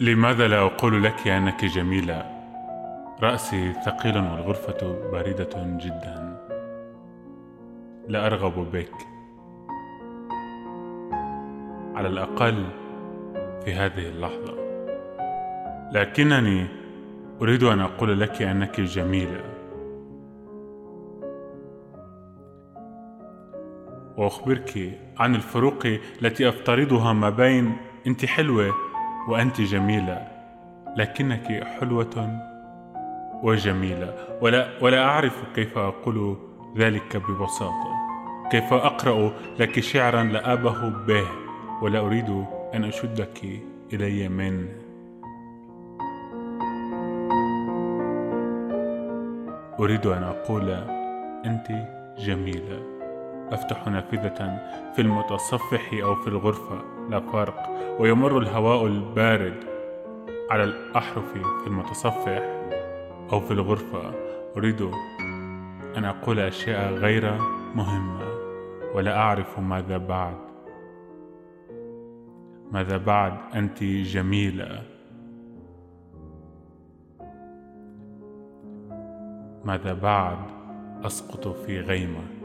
لماذا لا أقول لك أنك جميلة؟ رأسي ثقيل والغرفة باردة جدا. لا أرغب بك. على الأقل في هذه اللحظة. لكنني أريد أن أقول لك أنك جميلة. وأخبرك عن الفروق التي أفترضها ما بين أنت حلوة وأنت جميلة لكنك حلوة وجميلة. ولا, ولا أعرف كيف أقول ذلك ببساطة. كيف أقرأ لك شعرا لا أبه به ولا أريد أن أشدك إلي منه. أريد أن أقول أنت جميلة. أفتح نافذة في المتصفح أو في الغرفة. لا ويمر الهواء البارد على الأحرف في المتصفح أو في الغرفة. أريد أن أقول أشياء غير مهمة ولا أعرف ماذا بعد. ماذا بعد؟ أنت جميلة. ماذا بعد؟ أسقط في غيمة.